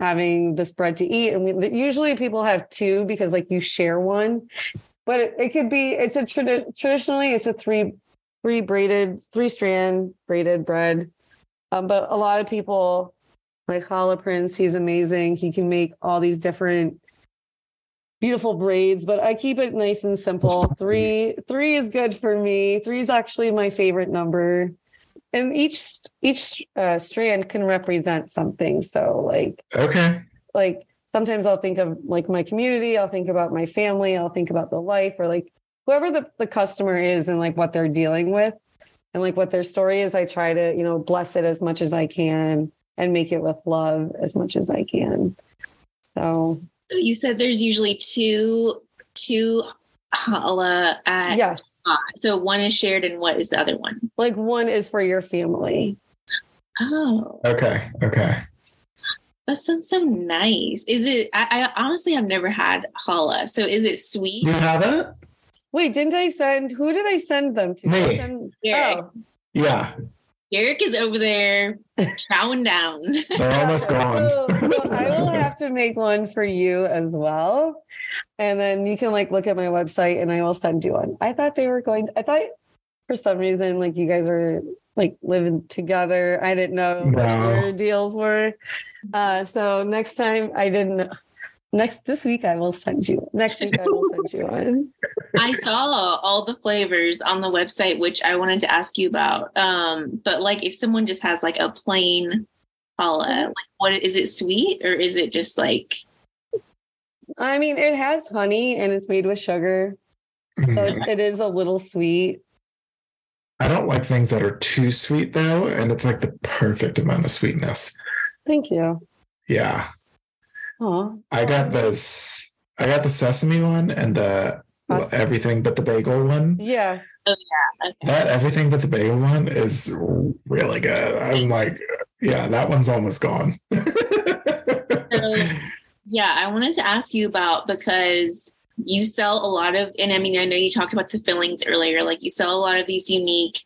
Speaker 3: having this bread to eat, and we usually people have two because like you share one, but it, it could be it's a tradi- traditionally it's a three three braided, three strand braided bread. Um, but a lot of people like Challah Prince, he's amazing. He can make all these different beautiful braids, but I keep it nice and simple. Three, three is good for me. Three is actually my favorite number. And each each uh, strand can represent something. So like
Speaker 1: Okay.
Speaker 3: like sometimes I'll think of like my community, I'll think about my family, I'll think about the life or like whoever the, the customer is and like what they're dealing with and like what their story is. I try to, you know, bless it as much as I can and make it with love as much as I can. So
Speaker 2: So you said there's usually two two challah at
Speaker 3: yes,
Speaker 2: Shabbat. So one is shared and what is the other one?
Speaker 3: like one is for your family.
Speaker 2: Oh,
Speaker 1: Okay. Okay.
Speaker 2: that sounds so nice. Is it? I, I honestly have never had challah. So is it sweet?
Speaker 1: You have it?
Speaker 3: Wait, didn't I send who did I send them to?
Speaker 1: Me.
Speaker 3: send- oh.
Speaker 1: Yeah.
Speaker 2: Derek is over there chowing down.
Speaker 1: They're almost gone.
Speaker 3: So, so I will have to make one for you as well. And then you can like look at my website and I will send you one. I thought they were going, I thought for some reason, like you guys were like living together. I didn't know what
Speaker 1: No.
Speaker 3: your deals were. Uh, so next time I didn't, next, this week I will send you, next week I will send you one.
Speaker 2: I saw all the flavors on the website, which I wanted to ask you about. Um, but like if someone just has like a plain challah, like what is it sweet or is it just like
Speaker 3: I mean, it has honey and it's made with sugar. So
Speaker 1: Mm.
Speaker 3: it, it is a little sweet.
Speaker 1: I don't like things that are too sweet though, and it's like the perfect amount of sweetness.
Speaker 3: Thank you.
Speaker 1: Yeah.
Speaker 3: Oh,
Speaker 1: I got this I got the sesame one and the
Speaker 3: Awesome.
Speaker 1: everything but the bagel one.
Speaker 3: Yeah. Oh yeah.
Speaker 1: That everything but the bagel one is really good. I'm like, yeah, that one's almost gone.
Speaker 2: So, yeah, I wanted to ask you about because you sell a lot of, and I mean, I know you talked about the fillings earlier, like you sell a lot of these unique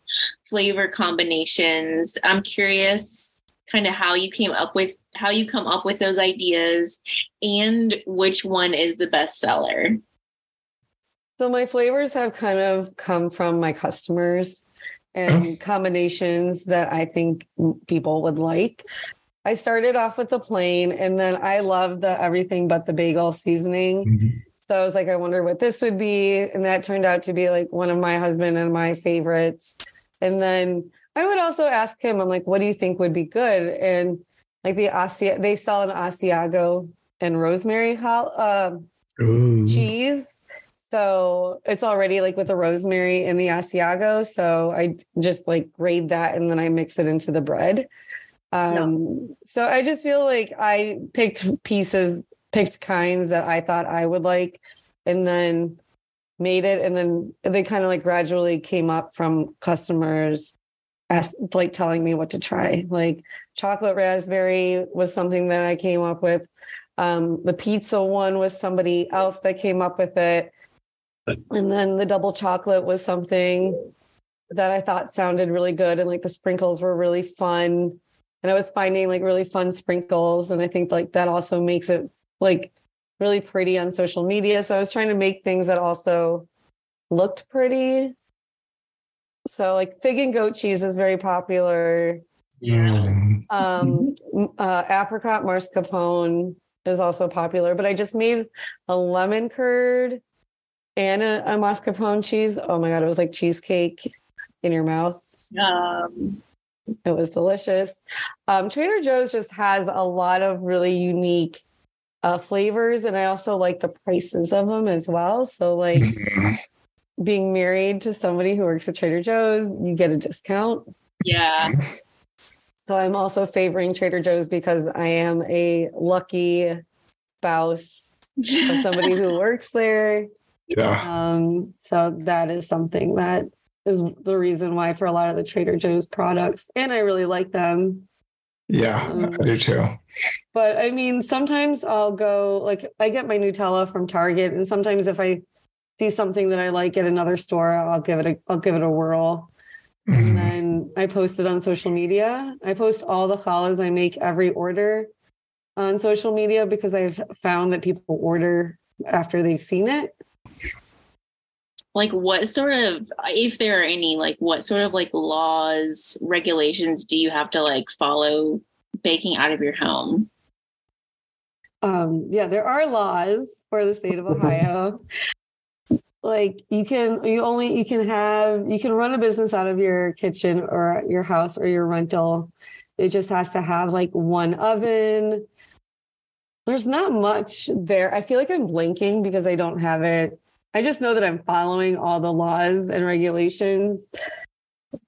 Speaker 2: flavor combinations. I'm curious kind of how you came up with how you come up with those ideas and which one is the best seller.
Speaker 3: So my flavors have kind of come from my customers and combinations that I think people would like. I started off with the plain and then I love the everything but the bagel seasoning.
Speaker 1: Mhm.
Speaker 3: So I was like, I wonder what this would be. And that turned out to be like one of my husband and my favorites. And then I would also ask him, I'm like, what do you think would be good? And like the Asi- they sell an Asiago and rosemary hol- uh, cheese. So it's already like with the rosemary and the Asiago. So I just like grade that and then I mix it into the bread. Um, so I just feel like I picked pieces, picked kinds that I thought I would like, and then made it. And then they kind of like gradually came up from customers as like telling me what to try. Like chocolate raspberry was something that I came up with. Um, the pizza one was somebody else that came up with it. And then the double chocolate was something that I thought sounded really good. And like the sprinkles were really fun. And I was finding like really fun sprinkles. And I think like that also makes it like really pretty on social media. So I was trying to make things that also looked pretty. So like fig and goat cheese is very popular.
Speaker 1: Yeah.
Speaker 3: Um, uh, apricot mascarpone is also popular, but I just made a lemon curd and a, a mascarpone cheese. Oh my god, it was like cheesecake in your mouth.
Speaker 2: Um,
Speaker 3: It was delicious. Um, Trader Joe's just has a lot of really unique uh, flavors, and I also like the prices of them as well. So, like being married to somebody who works at Trader Joe's, you get a discount.
Speaker 2: yeah.
Speaker 3: So I'm also favoring Trader Joe's because I am a lucky spouse of somebody who works there.
Speaker 1: Yeah.
Speaker 3: Um, so that is something that is the reason why for a lot of the Trader Joe's products, and I really like them.
Speaker 1: Yeah.
Speaker 3: Um,
Speaker 1: I do too.
Speaker 3: But I mean, sometimes I'll go like I get my Nutella from Target, and sometimes if I see something that I like at another store, I'll give it a I'll give it a whirl. And
Speaker 1: Mhm.
Speaker 3: then I post it on social media. I post all the challahs I make every order on social media because I've found that people order after they've seen it.
Speaker 2: like what sort of if there are any like what sort of like laws regulations do you have to like follow baking out of your home
Speaker 3: Um, yeah, there are laws for the state of Ohio. Like you can you only you can have you can run a business out of your kitchen or your house or your rental. It just has to have like one oven. There's not much there. I feel like I'm blinking because I don't have it. I just know that I'm following all the laws and regulations.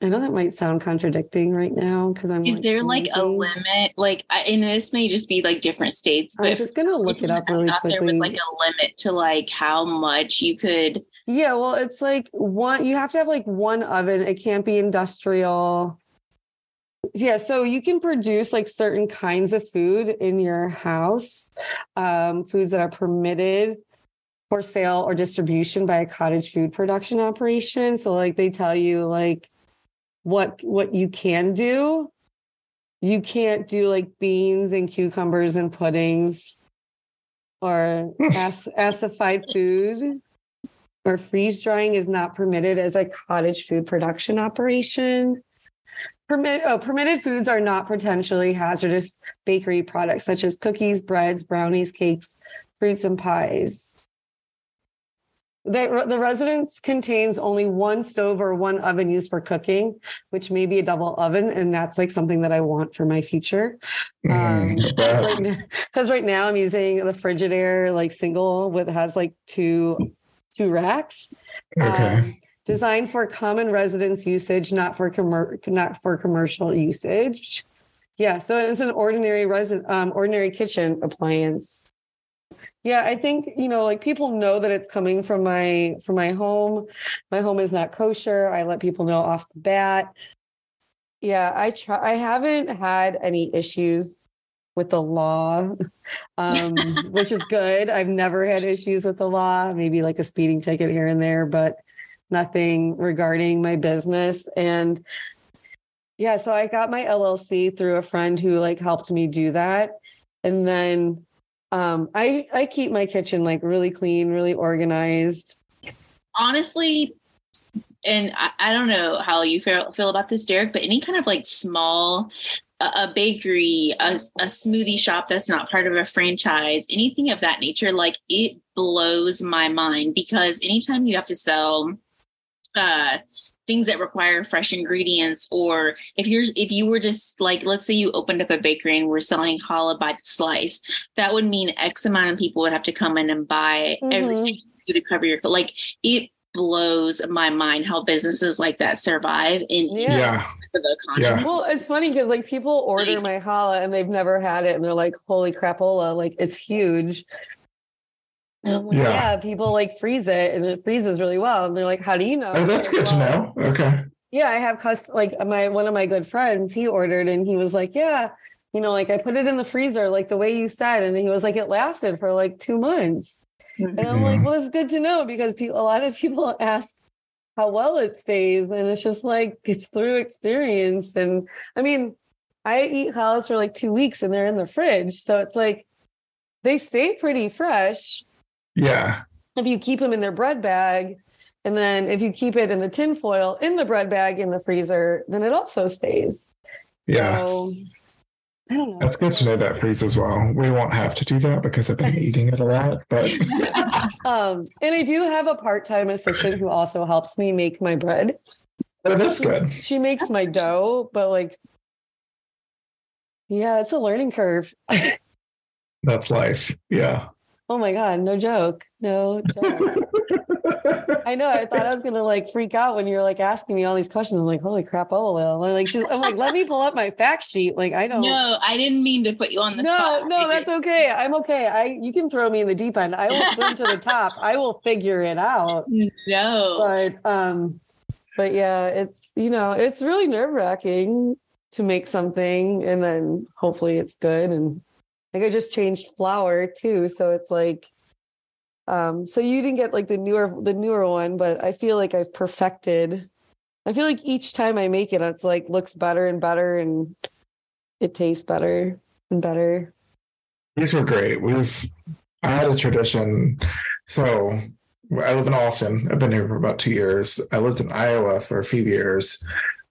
Speaker 3: I know that might sound contradicting right now because I'm.
Speaker 2: is there like a limit like I- and this may just be like different states but
Speaker 3: I'm just gonna look it up really
Speaker 2: thought there was like a limit to like how much you could
Speaker 3: Yeah, well, it's like one, you have to have like one oven. It can't be industrial. Yeah, so you can produce like certain kinds of food in your house, um, foods that are permitted for sale or distribution by a cottage food production operation. So like they tell you like what what you can do. You can't do like beans and cucumbers and puddings or ac- acidified food or freeze drying is not permitted as a cottage food production operation. Permit, oh, permitted foods are not potentially hazardous bakery products such as cookies, breads, brownies, cakes, fruits, and pies. The, the residence contains only one stove or one oven used for cooking, which may be a double oven, and that's like something that I want for my future. Um,
Speaker 1: Mhm. Bad.
Speaker 3: right because right now I'm using the Frigidaire like single with has like two two racks.
Speaker 1: Okay.
Speaker 3: Um, designed for common residence usage, not for commer- not for commercial usage. Yeah, so it's an ordinary resident um, ordinary kitchen appliance. Yeah, I think you know, like people know that it's coming from my from my home. My home is not kosher. I let people know off the bat. Yeah, I try. I haven't had any issues with the law, um, which is good. I've never had issues with the law. Maybe like a speeding ticket here and there, but nothing regarding my business. And yeah, so I got my LLC through a friend who like helped me do that. And then um I I keep my kitchen like really clean, really organized.
Speaker 2: honestly and I, I don't know how you feel, feel about this derek but any kind of like small a, bakery a, a smoothie shop that's not part of a franchise anything of that nature like it blows my mind because anytime you have to sell uh things that require fresh ingredients or if you're if you were just like let's say you opened up a bakery and were selling challah by the slice that would mean x amount of people would have to come in and buy
Speaker 3: Mhm.
Speaker 2: everything you to cover your like it blows my mind how businesses like that survive in
Speaker 3: Yeah.
Speaker 1: Yeah. Yeah.
Speaker 3: Well, it's funny because like people order
Speaker 2: Like-
Speaker 3: my challah and they've never had it, and they're like, "Holy crapola! Like it's huge." And I'm like,
Speaker 1: Yeah.
Speaker 3: yeah. people like freeze it, and it freezes really well. And they're like, "How do you know?"
Speaker 1: Oh, that's good to know. Okay.
Speaker 3: Yeah, I have cust like my one of my good friends. He ordered, and he was like, "Yeah, you know, like I put it in the freezer, like the way you said," and he was like, "It lasted for like two months." And I'm like,
Speaker 1: Mhm.
Speaker 3: well, it's good to know because people, a lot of people ask how well it stays. And it's just like, it's through experience. And I mean, I eat challahs for like two weeks and they're in the fridge. So it's like, they stay pretty fresh
Speaker 1: Yeah.
Speaker 3: if you keep them in their bread bag. And then if you keep it in the tin foil in the bread bag in the freezer, then it also stays.
Speaker 1: Yeah.
Speaker 3: So I don't know.
Speaker 1: That's good to know that freeze as well. We won't have to do that because I've been eating it a lot, but
Speaker 3: Um, and I do have a part-time assistant who also helps me make my bread.
Speaker 1: oh, that's good.
Speaker 3: she makes my dough, but like, yeah, it's a learning curve.
Speaker 1: That's life. Yeah.
Speaker 3: Oh my god, no joke, no joke. I know. I thought I was gonna like freak out when you're like asking me all these questions. I'm like, holy crap, oh well. I'm like, she's, I'm like, let me pull up my fact sheet. Like, I don't.
Speaker 2: No, I didn't mean to put you on the
Speaker 3: no,
Speaker 2: spot.
Speaker 3: no, that's okay. I'm okay. I you can throw me in the deep end. I will swim to the top. I will figure it out.
Speaker 2: no.
Speaker 3: but um but yeah it's you know it's really nerve wracking to make something and then hopefully it's good and like i just changed flour too so it's like um so you didn't get like the newer the newer one but i feel like i've perfected i feel like each time i make it it's like looks better and better and it tastes better and better
Speaker 1: These were great. We've I had a tradition. So I live in Austin. I've been here for about two years. I lived in Iowa for a few years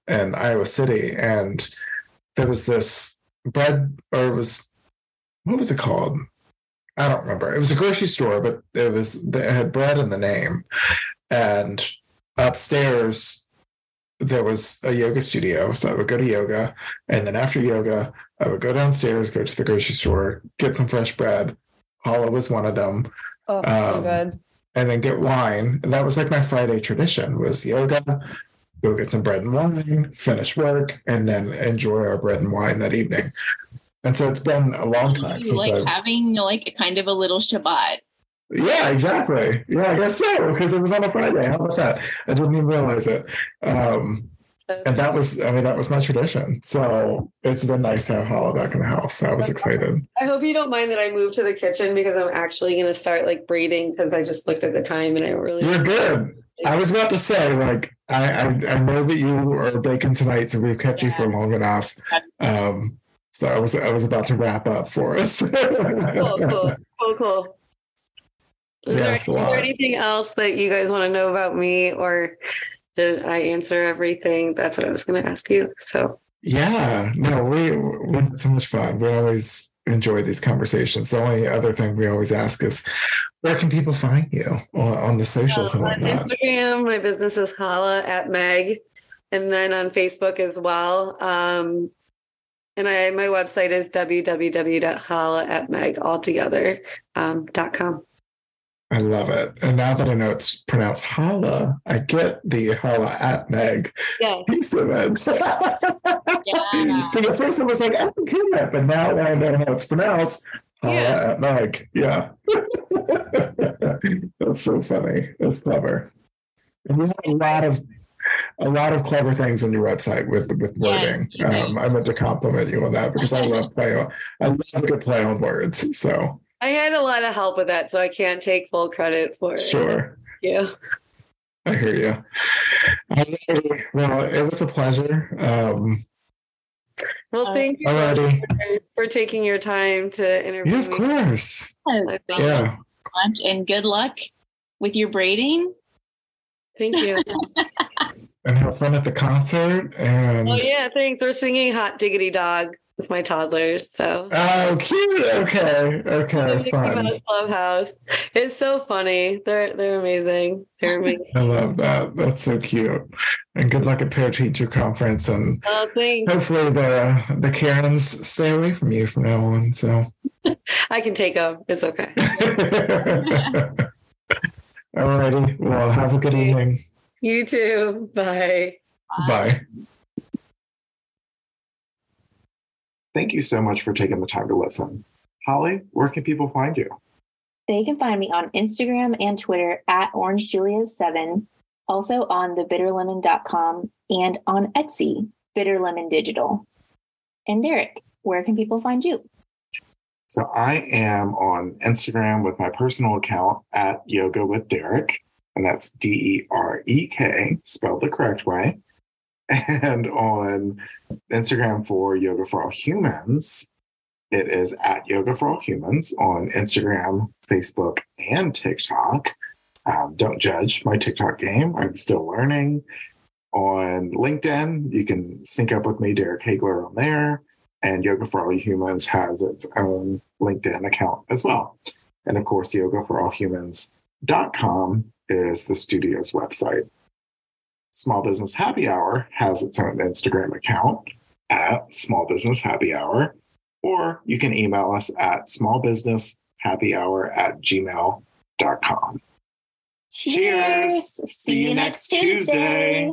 Speaker 1: in Iowa City. And there was this bread, or it was what was it called? I don't remember. It was a grocery store, but it was it had bread in the name. And upstairs there was a yoga studio. So I would go to yoga. And then after yoga, I would go downstairs, go to the grocery store, get some fresh bread. Challah was one of them,
Speaker 3: oh so
Speaker 1: Um,
Speaker 3: good
Speaker 1: and then get wine. And that was like my Friday tradition was yoga, go get some bread and wine, finish work, and then enjoy our bread and wine that evening. And so it's been a long time
Speaker 2: You
Speaker 1: since
Speaker 2: like
Speaker 1: I've
Speaker 2: having like a kind of a little Shabbat.
Speaker 1: yeah, exactly. Yeah, I guess so, because it was on a Friday. How about that? I didn't even realize it. Um, and that was, I mean, that was my tradition. So it's been nice to have Challah back in the house. I was excited.
Speaker 3: I hope you don't mind that I moved to the kitchen because I'm actually going to start like braiding because I just looked at the time and I really.
Speaker 1: You're good. I was about to say, like, I, I, I know that you are baking tonight, so we've kept you for long enough. Um, so I was I was about to wrap up for us.
Speaker 3: Cool, cool, cool, cool. Is,
Speaker 1: Yeah,
Speaker 3: there, is there anything else that you guys want to know about me or did I answer everything? That's what I was going to ask you. So,
Speaker 1: Yeah, no, we we had so much fun. We always enjoy these conversations. The only other thing we always ask is, where can people find you on, on the socials and
Speaker 3: on
Speaker 1: whatnot?
Speaker 3: Instagram, my business is Challah at Meg, and then on Facebook as well. Um, and I my website is www.challah at meg altogether um, dot com.
Speaker 1: I love it. And now that I know it's pronounced holla, I get the holla at Meg
Speaker 3: Yes.
Speaker 1: piece of it.
Speaker 2: Yeah.
Speaker 1: For the first, I was like, I don't get that, but now I know how it's pronounced. Holla
Speaker 3: Yeah.
Speaker 1: at Meg. Yeah. That's so funny. That's clever. And you have a lot of a lot of clever things on your website with with wording.
Speaker 2: you do.
Speaker 1: um, I meant to compliment you on that because I love play on I love a good play on words. So
Speaker 3: I had a lot of help with that, so I can't take full credit for it.
Speaker 1: sure.
Speaker 3: Yeah.
Speaker 1: I hear you. Alrighty. Well, it was a pleasure. Um,
Speaker 3: Well,
Speaker 2: Uh,
Speaker 3: thank you
Speaker 1: alrighty.
Speaker 3: for, for taking your time to interview
Speaker 1: Yeah, of
Speaker 3: me.
Speaker 1: course.
Speaker 2: Thank
Speaker 1: Yeah.
Speaker 2: so and good luck with your braiding.
Speaker 3: Thank you.
Speaker 1: And have fun at the concert. And
Speaker 3: oh yeah, thanks. We're singing "Hot Diggity Dog" with my toddlers. So
Speaker 1: Oh, cute. Okay. Okay.
Speaker 3: Mickey
Speaker 1: Fun.
Speaker 3: Mouse Clubhouse. It's so funny. They're they're amazing. They're amazing.
Speaker 1: I love that. That's so cute. And good luck at Pair Teacher Conference. And
Speaker 3: Oh, thanks.
Speaker 1: hopefully the the Karens stay away from you from now on. So
Speaker 3: I can take them. It's okay.
Speaker 1: Alrighty. Well, have a good evening.
Speaker 3: You too. Bye.
Speaker 1: Bye. Thank you so much for taking the time to listen. Holly, where can people find you?
Speaker 2: They can find me on Instagram and Twitter at orangejulius7, also on thebitterlemon.com and on Etsy, Bitterlemon Digital. And Derek, where can people find you?
Speaker 1: So I am on Instagram with my personal account at Yoga with Derek, and that's D E R E K, spelled the correct way. And on Instagram for Yoga for All Humans, it is at Yoga for All Humans on Instagram, Facebook, and TikTok. Um, don't judge my TikTok game. I'm still learning. On LinkedIn, you can sync up with me, Derek Hagler, on there. And Yoga for All Humans has its own LinkedIn account as well. And of course, yogaforallhumans.com is the studio's website. Small Business Happy Hour has its own Instagram account at Small Business Happy Hour, or you can email us at smallbusinesshappyhour at gmail.com.
Speaker 2: Cheers.
Speaker 1: Cheers. See you next Tuesday.